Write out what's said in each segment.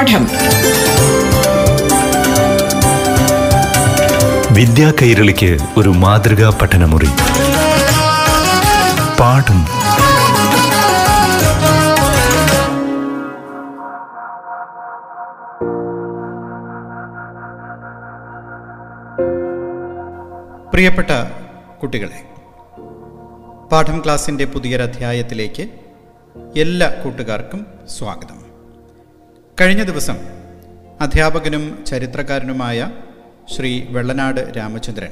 പാഠം. വിദ്യാ കൈരളിക്ക് ഒരു മാതൃകാ പഠനമുറി. പാഠം. പ്രിയപ്പെട്ട കുട്ടികളെ പാഠം ക്ലാസിന്റെ പുതിയൊരധ്യായത്തിലേക്ക് എല്ലാ കൂട്ടുകാർക്കും സ്വാഗതം. കഴിഞ്ഞ ദിവസം അധ്യാപകനും ചരിത്രകാരനുമായ ശ്രീ വെള്ളനാട് രാമചന്ദ്രൻ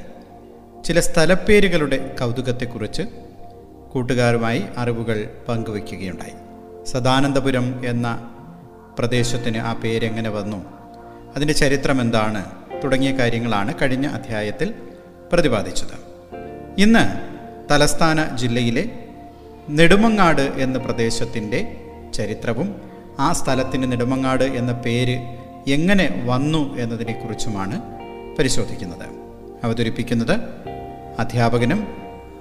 ചില സ്ഥലപ്പേരുകളുടെ കൗതുകത്തെക്കുറിച്ച് കൂട്ടുകാരുമായി അറിവുകൾ പങ്കുവയ്ക്കുകയുണ്ടായി. സദാനന്ദപുരം എന്ന പ്രദേശത്തിന് ആ പേരെങ്ങനെ വന്നു? അതിന്റെ ചരിത്രം എന്താണ്? തുടങ്ങിയ കാര്യങ്ങളാണ് കഴിഞ്ഞ അധ്യായത്തിൽ പ്രതിപാദിച്ചത്. ഇന്ന് തലസ്ഥാന ജില്ലയിലെ നെടുമങ്ങാട് എന്ന പ്രദേശത്തിന്റെ ചരിത്രവും ആ സ്ഥലത്തിന് നെടുമങ്ങാട് എന്ന പേര് എങ്ങനെ വന്നു എന്നതിനെക്കുറിച്ചുമാണ് പരിശോധിക്കുന്നത്. അവതരിപ്പിക്കുന്നത് അധ്യാപകനും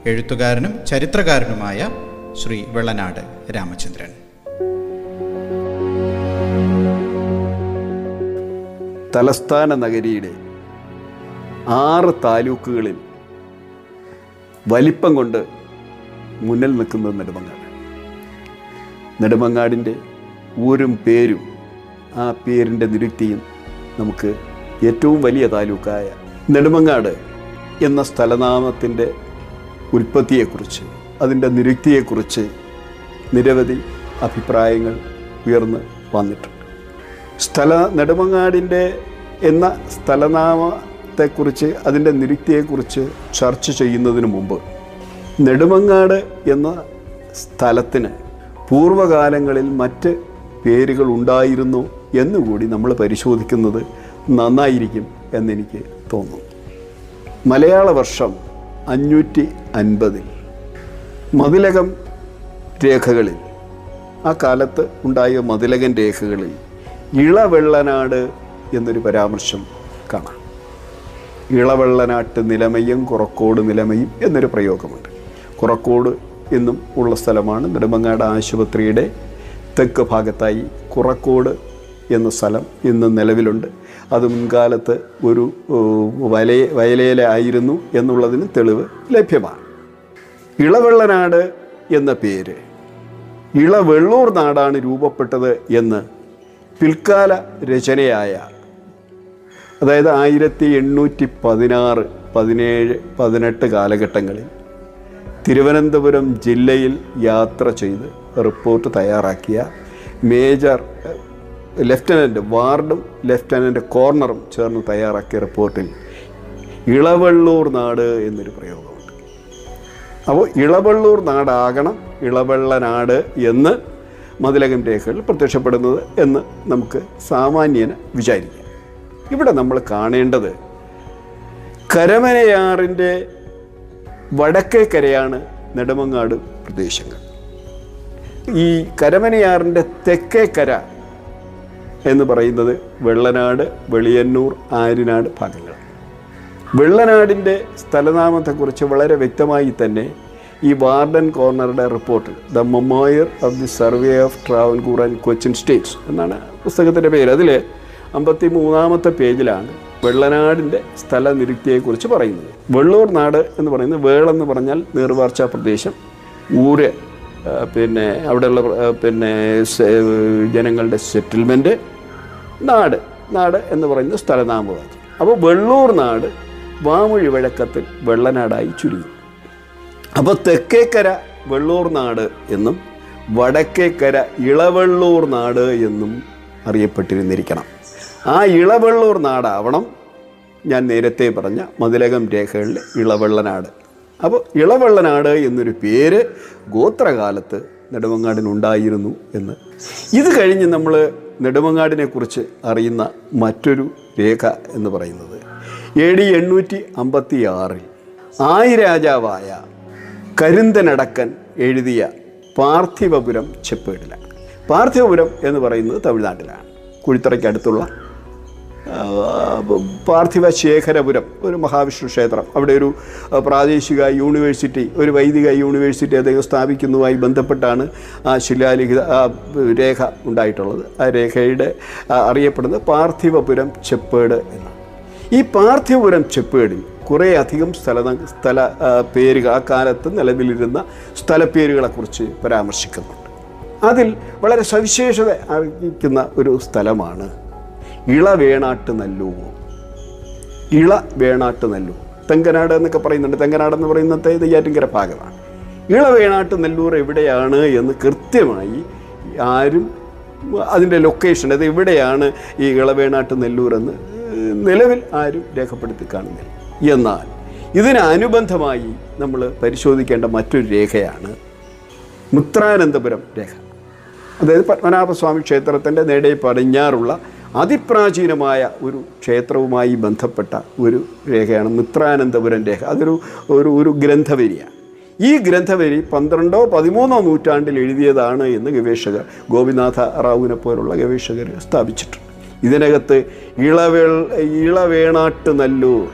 എഴുത്തുകാരനും ചരിത്രകാരനുമായ ശ്രീ വെള്ളനാട് രാമചന്ദ്രൻ. തലസ്ഥാന നഗരിയുടെ ആറ് താലൂക്കുകളിൽ വലിപ്പം കൊണ്ട് മുന്നിൽ നിൽക്കുന്നത് നെടുമങ്ങാട്. നെടുമങ്ങാടിന്റെ ഊരും പേരും ആ പേരിന്റെ നിരുക്തിയും നമുക്ക് ഏറ്റവും വലിയ താലൂക്കായ നെടുമങ്ങാട് എന്ന സ്ഥലനാമത്തിന്റെ ഉൽപ്പത്തിയെക്കുറിച്ച് അതിന്റെ നിരുക്തിയെക്കുറിച്ച് നിരവധി അഭിപ്രായങ്ങൾ ഉയർന്ന് വന്നിട്ടുണ്ട്. സ്ഥല നെടുമങ്ങാടിന്റെ എന്ന സ്ഥലനാമത്തെക്കുറിച്ച് അതിന്റെ നിരുക്തിയെക്കുറിച്ച് ചർച്ച ചെയ്യുന്നതിന് മുമ്പ് നെടുമങ്ങാട് എന്ന സ്ഥലത്തിന് പൂർവകാലങ്ങളിൽ മറ്റ് പേരുകൾ ഉണ്ടായിരുന്നു എന്നുകൂടി നമ്മൾ പരിശോധിക്കുന്നത് നന്നായിരിക്കും എന്നെനിക്ക് തോന്നുന്നു. മലയാള വർഷം അഞ്ഞൂറ്റി അൻപതിൽ മതിലകം രേഖകളിൽ ആ കാലത്ത് ഉണ്ടായ മതിലകൻ രേഖകളിൽ ഇളവെള്ളനാട് എന്നൊരു പരാമർശം കാണാം. ഇളവെള്ളനാട്ട് നിലമയും കുറക്കോട് നിലമയും എന്നൊരു പ്രയോഗമുണ്ട്. കുറക്കോട് എന്നും ഉള്ള സ്ഥലമാണ് നെടുമങ്ങാട് ആശുപത്രിയുടെ തെക്ക് ഭാഗത്തായി കുറക്കോട് എന്ന സ്ഥലം ഇന്ന് നിലവിലുണ്ട്. അത് മുൻകാലത്ത് ഒരു വലയ വയലേല ആയിരുന്നു എന്നുള്ളതിന് തെളിവ് ലഭ്യമാണ്. ഇളവെള്ളനാട് എന്ന പേര് ഇളവെള്ളൂർ നാടാണ് രൂപപ്പെട്ടത് എന്ന് പിൽക്കാല രചനയായ അതായത് ആയിരത്തി എണ്ണൂറ്റി പതിനാറ് പതിനേഴ് പതിനെട്ട് കാലഘട്ടങ്ങളിൽ തിരുവനന്തപുരം ജില്ലയിൽ യാത്ര ചെയ്ത് റിപ്പോർട്ട് തയ്യാറാക്കിയ മേജർ ലെഫ്റ്റനന്റ് വാർഡും ലെഫ്റ്റനന്റ് കോർണറും ചേർന്ന് തയ്യാറാക്കിയ റിപ്പോർട്ടിൽ ഇളവള്ളൂർ നാട് എന്നൊരു പ്രയോഗമുണ്ട്. അപ്പോൾ ഇളവള്ളൂർ നാടാകണം ഇളവെള്ളനാട് എന്ന് മതിലകം രേഖകളിൽ പ്രത്യക്ഷപ്പെടുന്നത് എന്ന് നമുക്ക് സാമാന്യന് വിചാരിക്കാം. ഇവിടെ നമ്മൾ കാണേണ്ടത് കരമനയാറിന്റെ വടക്കേ കരയാണ് നെടുമങ്ങാട് പ്രദേശങ്ങൾ. ഈ കരമനയാറിന്റെ തെക്കേ കര എന്ന് പറയുന്നത് വെള്ളനാട് വെളിയന്നൂർ ആര്യനാട് ഭാഗങ്ങൾ. വെള്ളനാടിന്റെ സ്ഥലനാമത്തെക്കുറിച്ച് വളരെ വ്യക്തമായി തന്നെ ഈ warden കോർണറുടെ report the memoir of the survey of Travancore and Cochin states എന്നാണ് പുസ്തകത്തിന്റെ പേര്. അതിൽ അമ്പത്തി മൂന്നാമത്തെ പേജിലാണ് വെള്ളനാടിന്റെ സ്ഥല നിരുക്തിയെക്കുറിച്ച് പറയുന്നത്. വെള്ളൂർ നാട് എന്ന് പറയുന്നത് വേളെന്ന് പറഞ്ഞാൽ നീർവാർച്ച പ്രദേശം ഊര് പിന്നെ അവിടെയുള്ള പിന്നെ ജനങ്ങളുടെ സെറ്റിൽമെന്റ് നാട് നാട് എന്ന് പറയുന്ന സ്ഥലനാമമാണ് അപ്പോൾ വെള്ളൂർ നാട് വാമൊഴി വഴക്കത്തിൽ വെള്ളനാടായി ചുരുങ്ങി. അപ്പോൾ തെക്കേക്കര വെള്ളൂർ നാട് എന്നും വടക്കേക്കര ഇളവെള്ളൂർ നാട് എന്നും അറിയപ്പെട്ടിരുന്നിരിക്കണം. ആ ഇളവെള്ളൂർ നാടാവണം ഞാൻ നേരത്തെ പറഞ്ഞ മതിലകം രേഖകളിലെ ഇളവെള്ളനാട് അപ്പോൾ ഇളവെള്ളനാട് എന്നൊരു പേര് ഗോത്രകാലത്ത് നെടുമങ്ങാടിനുണ്ടായിരുന്നു എന്ന്. ഇത് കഴിഞ്ഞ് നമ്മൾ നെടുമങ്ങാടിനെ കുറിച്ച് അറിയുന്ന മറ്റൊരു രേഖ എന്ന് പറയുന്നത്. എ ഡി എണ്ണൂറ്റി അമ്പത്തി ആറിൽ ആയിരാജാവായ കരിന്തനടക്കൻ എഴുതിയ പാർത്ഥിവപുരം ചെപ്പേടിലാണ്. പാർത്ഥിവപുരം എന്ന് പറയുന്നത് തമിഴ്നാട്ടിലാണ്. കുഴിത്തറയ്ക്ക് അടുത്തുള്ള പാർത്ഥിവ ശേഖരപുരം ഒരു മഹാവിഷ്ണു ക്ഷേത്രം. അവിടെ ഒരു പ്രാദേശിക യൂണിവേഴ്സിറ്റി ഒരു വൈദിക യൂണിവേഴ്സിറ്റി അദ്ദേഹം സ്ഥാപിക്കുന്നതുമായി ബന്ധപ്പെട്ടാണ് ആ ശിലാലിഖിത രേഖ ഉണ്ടായിട്ടുള്ളത്. ആ രേഖയുടെ അറിയപ്പെടുന്നത് പാർത്ഥിവപുരം ചെപ്പേട് എന്നാണ്. ഈ പാർത്ഥിവപുരം ചെപ്പേടിൽ കുറേ അധികം സ്ഥല സ്ഥല പേരുകൾ ആ കാലത്ത് നിലവിലിരുന്ന സ്ഥലപ്പേരുകളെക്കുറിച്ച് പരാമർശിക്കുന്നുണ്ട്. അതിൽ വളരെ സവിശേഷത അറിയിക്കുന്ന ഒരു സ്ഥലമാണ് ഇളവേണാട്ട് നല്ലുവോ? ഇള വേണാട്ട് നെല്ലൂർ തെങ്കനാട് എന്നൊക്കെ പറയുന്നുണ്ട്. തെങ്കനാട് എന്ന് പറയുന്നത് നെയ്യാറ്റിൻകര ഭാഗമാണ് ഇള വേണാട്ട് നെല്ലൂർ എവിടെയാണ് എന്ന് കൃത്യമായി ആരും അതിന്റെ ലൊക്കേഷൻ അത് എവിടെയാണ് ഈ ഇളവേണാട്ട് നെല്ലൂർ എന്ന് നിലവിൽ ആരും രേഖപ്പെടുത്തി കാണുന്നില്ല. എന്നാൽ ഇതിനനുബന്ധമായി നമ്മൾ പരിശോധിക്കേണ്ട മറ്റൊരു രേഖയാണ് മുത്രാനന്തപുരം രേഖ. അതായത് പത്മനാഭസ്വാമി ക്ഷേത്രത്തിന്റെ നേടെ പടിഞ്ഞാറുള്ള അതിപ്രാചീനമായ ഒരു ക്ഷേത്രവുമായി ബന്ധപ്പെട്ട ഒരു രേഖയാണ് മിത്രാനന്തപുരം രേഖ. അതൊരു ഒരു ഒരു ഗ്രന്ഥവരിയാണ് ഈ ഗ്രന്ഥവരി പന്ത്രണ്ടോ പതിമൂന്നോ നൂറ്റാണ്ടിൽ എഴുതിയതാണ് എന്ന് ഗവേഷകർ ഗോപിനാഥ റാവുവിനെ പോലുള്ള ഗവേഷകർ സ്ഥാപിച്ചിട്ടുണ്ട്. ഇതിനകത്ത് ഇളവേൾ ഇളവേണാട്ട് നല്ലൂർ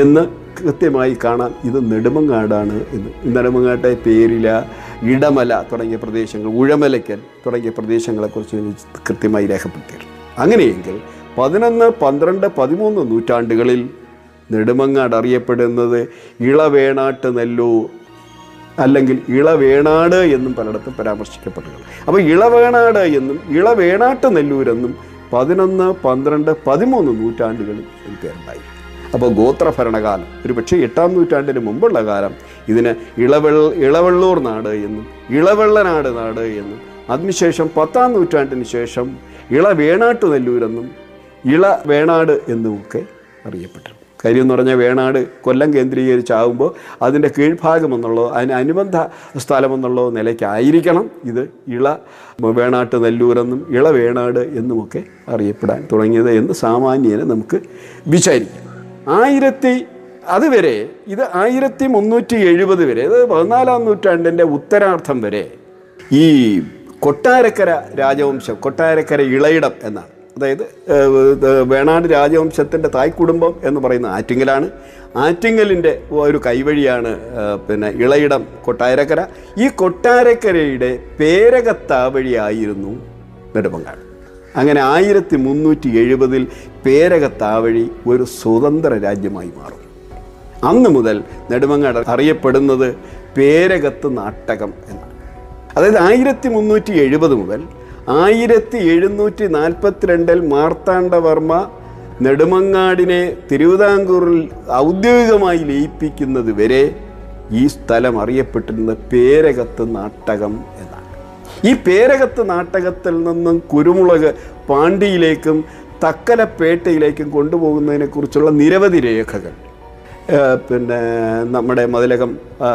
എന്ന് കൃത്യമായി കാണാം ഇത് നെടുമങ്ങാടാണ് എന്ന്. നെടുമങ്ങാട്ടെ പേരില ഇടമല തുടങ്ങിയ പ്രദേശങ്ങൾ ഉഴമലയ്ക്കൽ തുടങ്ങിയ പ്രദേശങ്ങളെക്കുറിച്ച് കൃത്യമായി രേഖപ്പെടുത്തിയിട്ടുണ്ട്. അങ്ങനെയെങ്കിൽ പതിനൊന്ന് പന്ത്രണ്ട് പതിമൂന്ന് നൂറ്റാണ്ടുകളിൽ നെടുമങ്ങാട് അറിയപ്പെടുന്നത് ഇളവേണാട്ട് നെല്ലൂർ അല്ലെങ്കിൽ ഇളവേണാട് എന്നും പലയിടത്തും പരാമർശിക്കപ്പെട്ടിട്ടുണ്ട്. അപ്പോൾ ഇളവേണാട് എന്നും ഇളവേണാട്ട് നെല്ലൂരെന്നും പതിനൊന്ന് പന്ത്രണ്ട് പതിമൂന്ന് നൂറ്റാണ്ടുകളിൽ പേരുണ്ടായി അപ്പോൾ ഗോത്രഭരണകാലം ഒരു പക്ഷേ എട്ടാം നൂറ്റാണ്ടിന് മുമ്പുള്ള കാലം ഇതിന് ഇളവെള്ള ഇളവെള്ളൂർ നാട് എന്നും ഇളവെള്ളനാട് നാട് എന്നും അതിനുശേഷം പത്താം നൂറ്റാണ്ടിന് ശേഷം ഇള വേണാട്ടു നെല്ലൂരെന്നും ഇള വേണാട് എന്നുമൊക്കെ അറിയപ്പെട്ടു കാര്യം എന്ന് പറഞ്ഞാൽ വേണാട് കൊല്ലം കേന്ദ്രീകരിച്ചാകുമ്പോൾ അതിന്റെ കീഴ്ഭാഗം എന്നുള്ളതോ അതിന് അനുബന്ധ സ്ഥലമെന്നുള്ളതോ നിലയ്ക്കായിരിക്കണം ഇത് ഇള വേണാട്ട് നെല്ലൂരെന്നും ഇള വേണാട് എന്നുമൊക്കെ അറിയപ്പെടാൻ തുടങ്ങിയത് എന്ന് സാമാന്യനെ നമുക്ക് വിചാരിക്കാം. ആയിരത്തി അതുവരെ ഇത് ആയിരത്തി മുന്നൂറ്റി എഴുപത് വരെ അതായത് പതിനാലാം നൂറ്റാണ്ടിന്റെ ഉത്തരാർത്ഥം വരെ ഈ കൊട്ടാരക്കര രാജവംശം കൊട്ടാരക്കര ഇളയിടം എന്നാണ്. അതായത് വേണാട് രാജവംശത്തിന്റെ തായ്ക്കുടുംബം എന്ന് പറയുന്ന ആറ്റിങ്ങലാണ്. ആറ്റിങ്ങലിന്റെ ഒരു കൈവഴിയാണ് പിന്നെ ഇളയിടം കൊട്ടാരക്കര. ഈ കൊട്ടാരക്കരയുടെ പേരകത്താവഴിയായിരുന്നു നെടുമങ്ങാട്. അങ്ങനെ ആയിരത്തി മുന്നൂറ്റി എഴുപതിൽ പേരകത്താവഴി ഒരു സ്വതന്ത്ര രാജ്യമായി മാറും. അന്ന് മുതൽ നെടുമങ്ങാട് അറിയപ്പെടുന്നത് പേരകത്ത് നാട്ടകം എന്നാണ്. അതായത് ആയിരത്തി മുന്നൂറ്റി എഴുപത് മുതൽ ആയിരത്തി എഴുന്നൂറ്റി നാൽപ്പത്തിരണ്ടിൽ മാർത്താണ്ഡവർമ്മ നെടുമങ്ങാടിനെ തിരുവിതാംകൂറിൽ ഔദ്യോഗികമായി ലയിപ്പിക്കുന്നത് വരെ ഈ സ്ഥലം അറിയപ്പെട്ടിരുന്ന പേരകത്ത് നാട്ടകം എന്നാണ്. ഈ പേരകത്ത് നാട്ടകത്തിൽ നിന്നും കുരുമുളക് പാണ്ടിയിലേക്കും തക്കലപ്പേട്ടയിലേക്കും കൊണ്ടുപോകുന്നതിനെക്കുറിച്ചുള്ള നിരവധി രേഖകൾ പിന്നെ നമ്മുടെ മതിലകം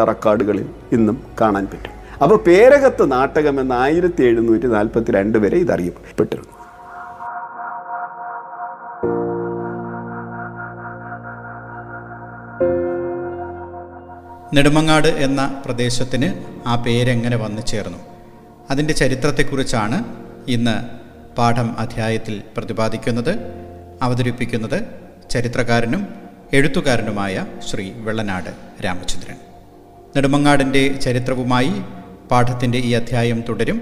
റെക്കോർഡുകളിൽ ഇന്നും കാണാൻ പറ്റും. അപ്പോൾ പേരകത്ത് നാട്ടകം എന്ന ആയിരത്തി എഴുന്നൂറ്റി നാൽപ്പത്തി രണ്ട് വരെ ഇതറിയപ്പെട്ടിരുന്നു. നെടുമങ്ങാട് എന്ന പ്രദേശത്തിന് ആ പേരെങ്ങനെ വന്നു ചേർന്നു? അതിന്റെ ചരിത്രത്തെക്കുറിച്ചാണ് ഇന്ന് പാഠം അധ്യായത്തിൽ പ്രതിപാദിക്കുന്നത് അവതരിപ്പിക്കുന്നത് ചരിത്രകാരനും എഴുത്തുകാരനുമായ ശ്രീ വെള്ളനാട് രാമചന്ദ്രൻ. നെടുമങ്ങാടിന്റെ ചരിത്രവുമായി പാഠത്തിന്റെ ഈ അധ്യായം തുടരും.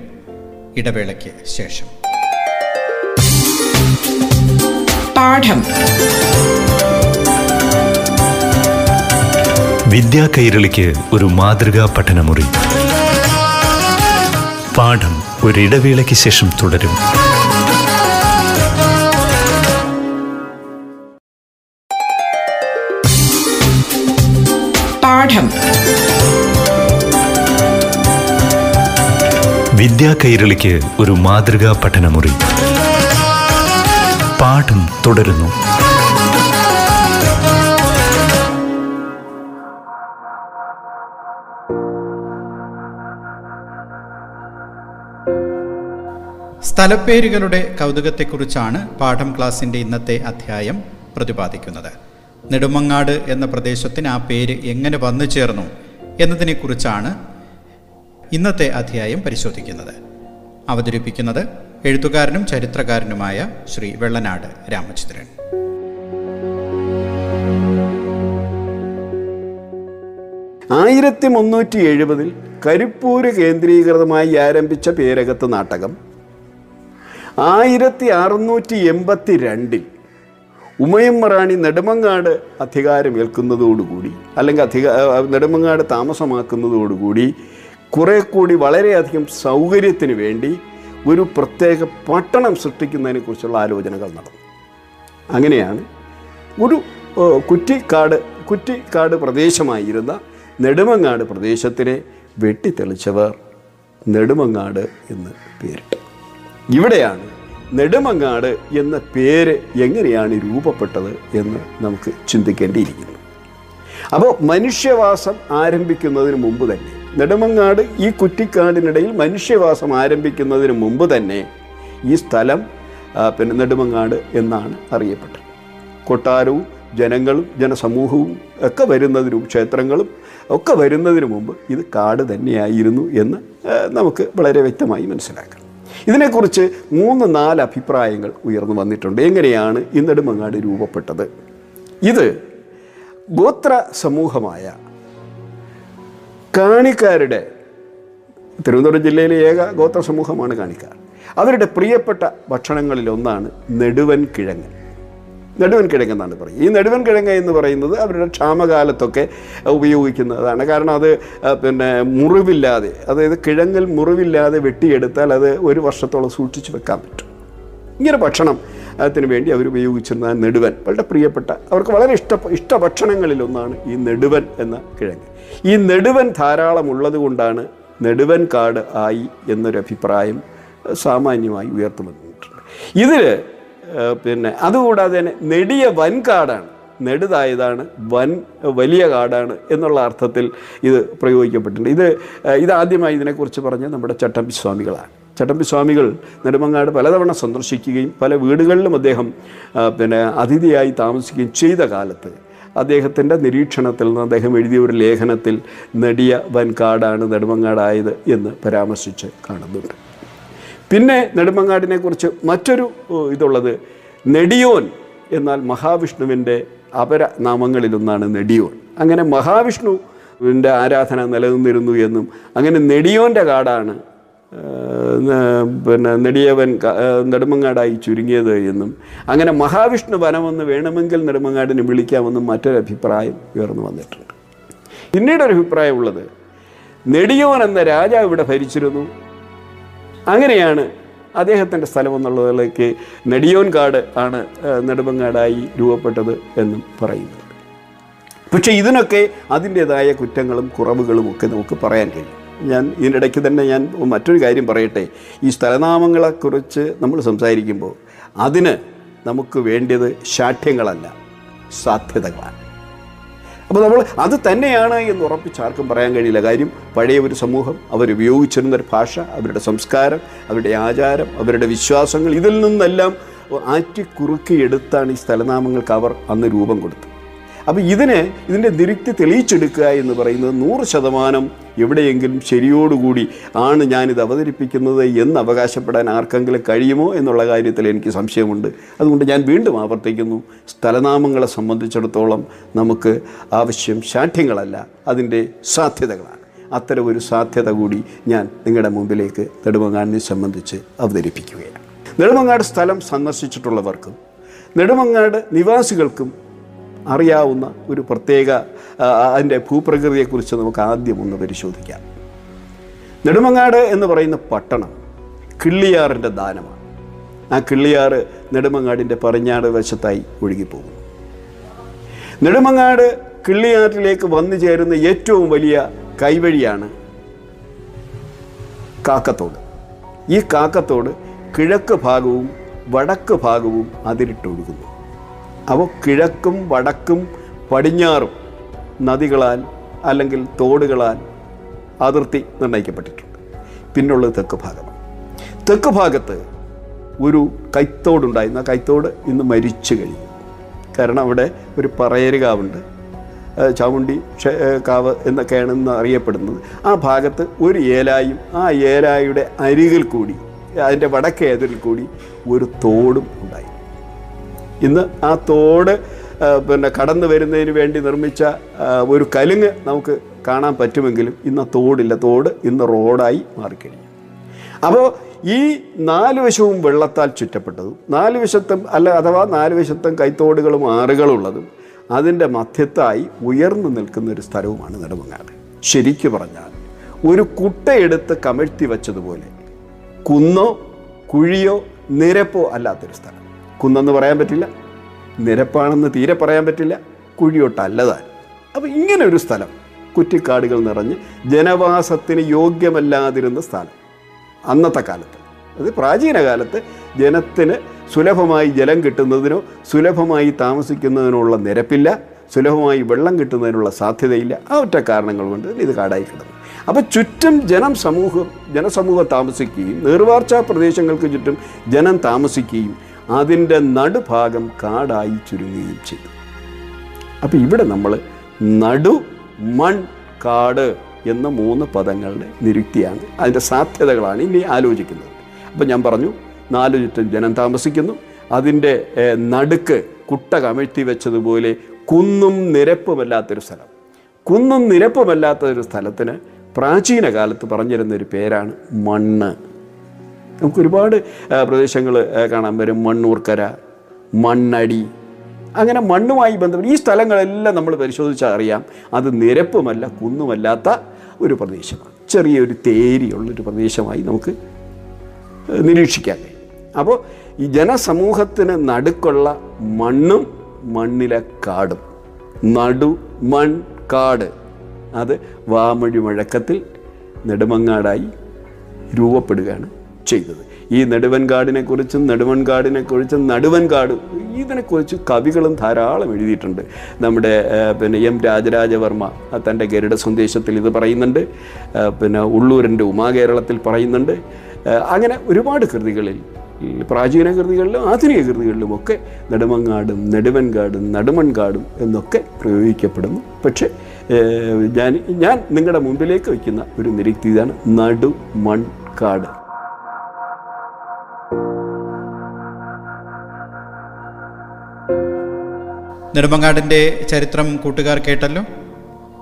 ഇടവേളയ്ക്ക് ശേഷം. പാഠം. വിദ്യാ കൈരളിക്ക് ഒരു മാതൃകാ പഠനമുറി. പാഠം ഒരിടവേളയ്ക്ക് ശേഷം തുടരും. പാഠം. വിദ്യാ കൈരളിക്ക് ഒരു മാതൃകാ പഠനമുറി. പാഠം തുടരുന്നു. സ്ഥലപ്പേരുകളുടെ കൗതുകത്തെക്കുറിച്ചാണ് പാഠം ക്ലാസിന്റെ ഇന്നത്തെ അധ്യായം പ്രതിപാദിക്കുന്നത്. നെടുമങ്ങാട് എന്ന പ്രദേശത്തിന് ആ പേര് എങ്ങനെ വന്നു ചേർന്നു എന്നതിനെക്കുറിച്ചാണ് ഇന്നത്തെ അധ്യായം പരിശോധിക്കുന്നത്. അവതരിപ്പിക്കുന്നത് എഴുത്തുകാരനും ചരിത്രകാരനുമായ ശ്രീ വെള്ളനാട് രാമചന്ദ്രൻ. ആയിരത്തി മുന്നൂറ്റി എഴുപതിൽ കരിപ്പൂര് കേന്ദ്രീകൃതമായി ആരംഭിച്ച പേരകത്ത് നാടകം. ആയിരത്തി അറുന്നൂറ്റി എൺപത്തി രണ്ടിൽ ഉമയമ്മറാണി നെടുമങ്ങാട് അധികാരമേൽക്കുന്നതോടുകൂടി അല്ലെങ്കിൽ അധിക നെടുമങ്ങാട് താമസമാക്കുന്നതോടുകൂടി കുറെ കൂടി വളരെയധികം സൗകര്യത്തിന് വേണ്ടി ഒരു പ്രത്യേക പട്ടണം സൃഷ്ടിക്കുന്നതിനെക്കുറിച്ചുള്ള ആലോചനകൾ നടന്നു. അങ്ങനെയാണ് ഒരു കുറ്റിക്കാട് കുറ്റിക്കാട് പ്രദേശമായിരുന്ന നെടുമങ്ങാട് പ്രദേശത്തിനെ വെട്ടിത്തെളിച്ചവർ നെടുമങ്ങാട് എന്ന് പേരിട്ടു. ഇവിടെയാണ് നെടുമങ്ങാട് എന്ന പേര് എങ്ങനെയാണ് രൂപപ്പെട്ടത് എന്ന് നമുക്ക് ചിന്തിക്കേണ്ടിയിരിക്കുന്നു. അപ്പോൾ മനുഷ്യവാസം ആരംഭിക്കുന്നതിന് മുമ്പ് തന്നെ നെടുമങ്ങാട് ഈ കുറ്റിക്കാടിനിടയിൽ മനുഷ്യവാസം ആരംഭിക്കുന്നതിന് മുമ്പ് തന്നെ ഈ സ്ഥലം പിന്നെ നെടുമങ്ങാട് എന്നാണ് അറിയപ്പെട്ടത്. കൊട്ടാരവും ജനങ്ങളും ജനസമൂഹവും ഒക്കെ വരുന്നതിനും ക്ഷേത്രങ്ങളും ഒക്കെ വരുന്നതിന് മുമ്പ് ഇത് കാട് തന്നെയായിരുന്നു എന്ന് നമുക്ക് വളരെ വ്യക്തമായി മനസ്സിലാക്കാം. ഇതിനെക്കുറിച്ച് മൂന്ന് നാല് അഭിപ്രായങ്ങൾ ഉയർന്നു വന്നിട്ടുണ്ട്. എങ്ങനെയാണ് ഈ രൂപപ്പെട്ടത്? ഇത് ഗോത്ര സമൂഹമായ കാണിക്കാരുടെ തിരുവനന്തപുരം ജില്ലയിലെ ഏക ഗോത്ര സമൂഹമാണ് കാണിക്കാർ. അവരുടെ പ്രിയപ്പെട്ട ഭക്ഷണങ്ങളിൽ ഒന്നാണ് നെടുവൻ കിഴങ്ങ്. നെടുവൻ കിഴങ്ങ് എന്നാണ് പറയുന്നത്. ഈ നെടുവൻ കിഴങ്ങ് എന്ന് പറയുന്നത് അവരുടെ ക്ഷാമകാലത്തൊക്കെ ഉപയോഗിക്കുന്നതാണ് കാരണം അത് പിന്നെ മുറിവില്ലാതെ അതായത് കിഴങ്ങിൽ മുറിവില്ലാതെ വെട്ടിയെടുത്താൽ അത് ഒരു വർഷത്തോളം സൂക്ഷിച്ചു വെക്കാൻ പറ്റും. ഇങ്ങനെ ഭക്ഷണം ത്തിന് വേണ്ടി അവർ ഉപയോഗിച്ചിരുന്ന നെടുവൻ. വളരെ പ്രിയപ്പെട്ട അവർക്ക് വളരെ ഇഷ്ട ഇഷ്ടഭക്ഷണങ്ങളിലൊന്നാണ് ഈ നെടുവൻ എന്ന കിഴങ്ങ്. ഈ നെടുവൻ ധാരാളം ഉള്ളതുകൊണ്ടാണ് നെടുവൻ കാട് ആയി എന്നൊരു അഭിപ്രായം ഏഹ്, സാമാന്യമായി ഉയർത്തു വന്നിട്ടുണ്ട് ഇതിൽ പിന്നെ അതുകൂടാതെ തന്നെ നെടിയ വൻകാടാണ് നെടുതായതാണ് വൻ വലിയ കാടാണ് എന്നുള്ള അർത്ഥത്തിൽ ഇത് പ്രയോഗിക്കപ്പെട്ടിട്ടുണ്ട്. ഇത് ഇതാദ്യമായി ഇതിനെക്കുറിച്ച് പറഞ്ഞ നമ്മുടെ ചട്ടമ്പി സ്വാമികളാണ് ചട്ടമ്പി സ്വാമികൾ നെടുമങ്ങാട് പലതവണ സന്ദർശിക്കുകയും പല വീടുകളിലും അദ്ദേഹം പിന്നെ അതിഥിയായി താമസിക്കുകയും ചെയ്ത കാലത്ത് അദ്ദേഹത്തിന്റെ നിരീക്ഷണത്തിൽ നിന്ന് അദ്ദേഹം എഴുതിയ ഒരു ലേഖനത്തിൽ നെടിയ വൻകാടാണ് നെടുമങ്ങാടായത് എന്ന് പരാമർശിച്ച് കാണുന്നുണ്ട്. പിന്നെ നെടുമങ്ങാടിനെ കുറിച്ച് മറ്റൊരു ഇതുള്ളത് നെടിയോൻ എന്നാൽ മഹാവിഷ്ണുവിന്റെ അപര നാമങ്ങളിലൊന്നാണ് നെടിയോൻ അങ്ങനെ മഹാവിഷ്ണുവിന്റെ ആരാധന നിലനിന്നിരുന്നു എന്നും അങ്ങനെ നെടിയോന്റെ കാടാണ് പിന്നെ നെടിയവൻ നെടുമങ്ങാടായി ചുരുങ്ങിയത് എന്നും അങ്ങനെ മഹാവിഷ്ണു വനമെന്ന് വേണമെങ്കിൽ നെടുമങ്ങാടിനെ വിളിക്കാമെന്നും മറ്റൊരു അഭിപ്രായം ഉയർന്നു വന്നിട്ടുണ്ട്. പിന്നീടൊരു അഭിപ്രായമുള്ളത് നെടിയവൻ എന്ന രാജാവ് ഇവിടെ ഭരിച്ചിരുന്നു. അങ്ങനെയാണ് അദ്ദേഹത്തിന്റെ സ്ഥലം എന്നുള്ളതിലേക്ക് നെടിയോൻകാട് ആണ് നെടുമങ്ങാടായി രൂപപ്പെട്ടത് എന്നും പറയുന്നുണ്ട് പക്ഷേ ഇതിനൊക്കെ അതിന്റേതായ കുറ്റങ്ങളും കുറവുകളും ഒക്കെ നമുക്ക് പറയാൻ കഴിയും. ഞാൻ ഇതിനിടയ്ക്ക് തന്നെ ഞാൻ മറ്റൊരു കാര്യം പറയട്ടെ. ഈ സ്ഥലനാമങ്ങളെക്കുറിച്ച് നമ്മൾ സംസാരിക്കുമ്പോൾ അതിന് നമുക്ക് വേണ്ടത് ശാഠ്യങ്ങളല്ല സാധ്യതകളാണ്. അപ്പോൾ നമ്മൾ അത് തന്നെയാണ് എന്ന് ഉറപ്പിച്ച് ആർക്കും പറയാൻ കഴിയില്ല. കാര്യം പഴയ ഒരു സമൂഹം അവരുപയോഗിച്ചിരുന്ന ഒരു ഭാഷ അവരുടെ സംസ്കാരം അവരുടെ ആചാരം അവരുടെ വിശ്വാസങ്ങൾ ഇതിൽ നിന്നെല്ലാം ആറ്റിക്കുറുക്കിയെടുത്താണ് ഈ സ്ഥലനാമങ്ങൾക്ക് അവർ അന്ന് രൂപം കൊടുത്തത്. അപ്പോൾ ഇതിനെ ഇതിന്റെ ദിരുക്തി തെളിയിച്ചെടുക്കുക എന്ന് പറയുന്നത് നൂറ് ശതമാനം എവിടെയെങ്കിലും ശരിയോടുകൂടി ആണ് ഞാനിത് അവതരിപ്പിക്കുന്നത് എന്ന് അവകാശപ്പെടാൻ ആർക്കെങ്കിലും കഴിയുമോ എന്നുള്ള കാര്യത്തിൽ എനിക്ക് സംശയമുണ്ട്. അതുകൊണ്ട് ഞാൻ വീണ്ടും ആവർത്തിക്കുന്നു. സ്ഥലനാമങ്ങളെ സംബന്ധിച്ചിടത്തോളം നമുക്ക് ആവശ്യം ശാഠ്യങ്ങളല്ല അതിന്റെ സാധ്യതകളാണ്. അത്തരം ഒരു സാധ്യത കൂടി ഞാൻ നിങ്ങളുടെ മുമ്പിലേക്ക് നെടുമങ്ങാടിനെ സംബന്ധിച്ച് അവതരിപ്പിക്കുകയാണ്. നെടുമങ്ങാട് സ്ഥലം സന്ദർശിച്ചിട്ടുള്ളവർക്കും നെടുമങ്ങാട് നിവാസികൾക്കും അറിയാവുന്ന ഒരു പ്രത്യേക അതിന്റെ ഭൂപ്രകൃതിയെക്കുറിച്ച് നമുക്ക് ആദ്യം ഒന്ന് പരിശോധിക്കാം. നെടുമങ്ങാട് എന്ന് പറയുന്ന പട്ടണം കിള്ളിയാറിന്റെ ദാനമാണ്. ആ കിള്ളിയാറ് നെടുമങ്ങാടിന്റെ പറിഞ്ഞാട് വശത്തായി ഒഴുകിപ്പോകുന്നു. നെടുമങ്ങാട് കിള്ളിയാറിലേക്ക് വന്നു ചേരുന്ന ഏറ്റവും വലിയ കൈവഴിയാണ് കാക്കത്തോട്. ഈ കാക്കത്തോട് കിഴക്ക് ഭാഗവും വടക്ക് ഭാഗവും അതിരിട്ടൊഴുകുന്നു അവ കിഴക്കും വടക്കും പടിഞ്ഞാറും നദികളാൽ അല്ലെങ്കിൽ തോടുകളാൽ അതിർത്തി നിർണയിക്കപ്പെട്ടിട്ടുണ്ട്. പിന്നുള്ളത് തെക്ക് ഭാഗമാണ് തെക്ക് ഭാഗത്ത് ഒരു കൈത്തോടുണ്ടായിരുന്നു. കൈത്തോട് ഇന്ന് മരിച്ചു കഴിഞ്ഞു. കാരണം അവിടെ ഒരു പറയരുകാവുണ്ട് ചാമുണ്ടി കാവ് എന്നൊക്കെയാണ് ഇന്ന് അറിയപ്പെടുന്നത്. ആ ഭാഗത്ത് ഒരു ഏലായും ആ ഏലായുടെ അരികിൽ കൂടി അതിന്റെ വടക്കേ അതിരിൽ കൂടി ഒരു തോടും ഉണ്ടായി. ഇന്ന് ആ തോട് പിന്നെ കടന്നു വരുന്നതിന് വേണ്ടി നിർമ്മിച്ച ഒരു കലുങ്ങ് നമുക്ക് കാണാൻ പറ്റുമെങ്കിലും ഇന്ന് തോടില്ല. തോട് ഇന്ന് റോഡായി മാറിക്കഴിഞ്ഞു. അപ്പോൾ ഈ നാല് വശവും വെള്ളത്താൽ ചുറ്റപ്പെട്ടതും നാല് വശത്തും അല്ല അഥവാ നാല് വശത്തും കൈത്തോടുകളും ആറുകളുള്ളതും അതിന്റെ മധ്യത്തായി ഉയർന്നു നിൽക്കുന്ന ഒരു സ്ഥലവുമാണ് നെടുമങ്ങാട്. ശരിക്കു പറഞ്ഞാൽ ഒരു കുട്ടയെടുത്ത് കമഴ്ത്തി വച്ചതുപോലെ കുന്നോ കുഴിയോ നിരപ്പോ അല്ലാത്തൊരു സ്ഥലം. കുന്നെന്ന് പറയാൻ പറ്റില്ല. നിരപ്പാണെന്ന് തീരെ പറയാൻ പറ്റില്ല. കുഴിയൊട്ടല്ലതാൻ. അപ്പോൾ ഇങ്ങനെ ഒരു സ്ഥലം. കുറ്റിക്കാടുകൾ നിറഞ്ഞ് ജനവാസത്തിന് യോഗ്യമല്ലാതിരുന്ന സ്ഥലം. അന്നത്തെ കാലത്ത്. അത് പ്രാചീന കാലത്ത് ജനത്തിന് സുലഭമായി ജലം കിട്ടുന്നതിനോ സുലഭമായി താമസിക്കുന്നതിനുള്ള നിരപ്പില്ല സുലഭമായി വെള്ളം കിട്ടുന്നതിനുള്ള സാധ്യതയില്ല. ആ ഒറ്റ കാരണങ്ങൾ കൊണ്ട് ഇത് കാടായി കിടന്നു. അപ്പോൾ ചുറ്റും ജനം സമൂഹം ജനസമൂഹം താമസിക്കുകയും നീർവാർച്ചാ പ്രദേശങ്ങൾക്ക് ചുറ്റും ജനം താമസിക്കുകയും അതിന്റെ നടുഭാഗം കാടായി ചുരുങ്ങുകയും ചെയ്തു. അപ്പോൾ ഇവിടെ നമ്മൾ നടു മൺ കാട് എന്ന മൂന്ന് പദങ്ങളുടെ നിരുക്തിയാണ് അതിന്റെ സാധ്യതകളാണ് ഇനി ആലോചിക്കുന്നത്. അപ്പോൾ ഞാൻ പറഞ്ഞു നാലു ചുറ്റും ജനം താമസിക്കുന്നു. അതിന്റെ നടുക്ക് കുട്ട കമഴ്ത്തി വെച്ചതുപോലെ കുന്നും നിരപ്പുമല്ലാത്തൊരു സ്ഥലം. കുന്നും നിരപ്പുമല്ലാത്തൊരു സ്ഥലത്തിന് പ്രാചീന കാലത്ത് പറഞ്ഞിരുന്നൊരു പേരാണ് മണ്ണ്. നമുക്ക് ഒരുപാട് പ്രദേശങ്ങൾ കാണാൻ വരും. മണ്ണൂർക്കര മണ്ണടി അങ്ങനെ മണ്ണുമായി ബന്ധപ്പെട്ട് ഈ സ്ഥലങ്ങളെല്ലാം നമ്മൾ പരിശോധിച്ചാൽ അറിയാം. അത് നിരപ്പുമല്ല കുന്നുമല്ലാത്ത ഒരു പ്രദേശമാണ്. ചെറിയൊരു തേരിയുള്ളൊരു പ്രദേശമായി നമുക്ക് നിരീക്ഷിക്കാൻ കഴിയും. അപ്പോൾ ഈ ജനസമൂഹത്തിന് നടുക്കുള്ള മണ്ണും മണ്ണിലെ കാടും. നടു മൺ കാട്. അത് വാമൊഴി മുഴക്കത്തിൽ നെടുമങ്ങാടായി രൂപപ്പെടുകയാണ്. ചെയ്തത്. ഈ നെടുവൻകാടിനെ കുറിച്ചും നെടുവൻകാടിനെ കുറിച്ചും നടുവൻകാട് ഇതിനെക്കുറിച്ച് കവികളും ധാരാളം എഴുതിയിട്ടുണ്ട്. നമ്മുടെ പിന്നെ എം രാജരാജവർമ്മ തന്റെ ഗരുഡ സന്ദേശത്തിൽ ഇത് പറയുന്നുണ്ട്. പിന്നെ ഉള്ളൂരിന്റെ ഉമാകേരളത്തിൽ പറയുന്നുണ്ട്. അങ്ങനെ ഒരുപാട് കൃതികളിൽ പ്രാചീന കൃതികളിലും ആധുനിക കൃതികളിലും ഒക്കെ നെടുമങ്ങാടും നെടുവൻകാടും നടുമൺകാടും എന്നൊക്കെ പ്രയോഗിക്കപ്പെടുന്നു. പക്ഷേ ഞാൻ ഞാൻ നിങ്ങളുടെ മുമ്പിലേക്ക് വയ്ക്കുന്ന ഒരു നിരക്തി ഇതാണ് നടുമൺകാട് നെടുമങ്ങാടിന്റെ ചരിത്രം കൂട്ടുകാർ കേട്ടല്ലോ?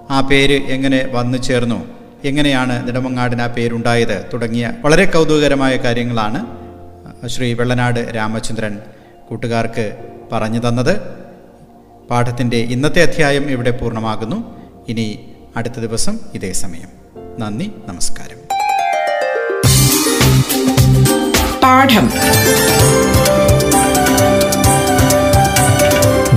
ആ പേര് എങ്ങനെ വന്നു ചേർന്നു? എങ്ങനെയാണ് നെടുമങ്ങാടിന് ആ പേരുണ്ടായത്? തുടങ്ങിയ വളരെ കൗതുകകരമായ കാര്യങ്ങളാണ് ശ്രീ വെള്ളനാട് രാമചന്ദ്രൻ കൂട്ടുകാർക്ക് പറഞ്ഞു തന്നത്. പാഠത്തിന്റെ ഇന്നത്തെ അധ്യായം ഇവിടെ പൂർണമാകുന്നു. ഇനി അടുത്ത ദിവസം ഇതേ സമയം. നന്ദി നമസ്കാരം. പാഠം.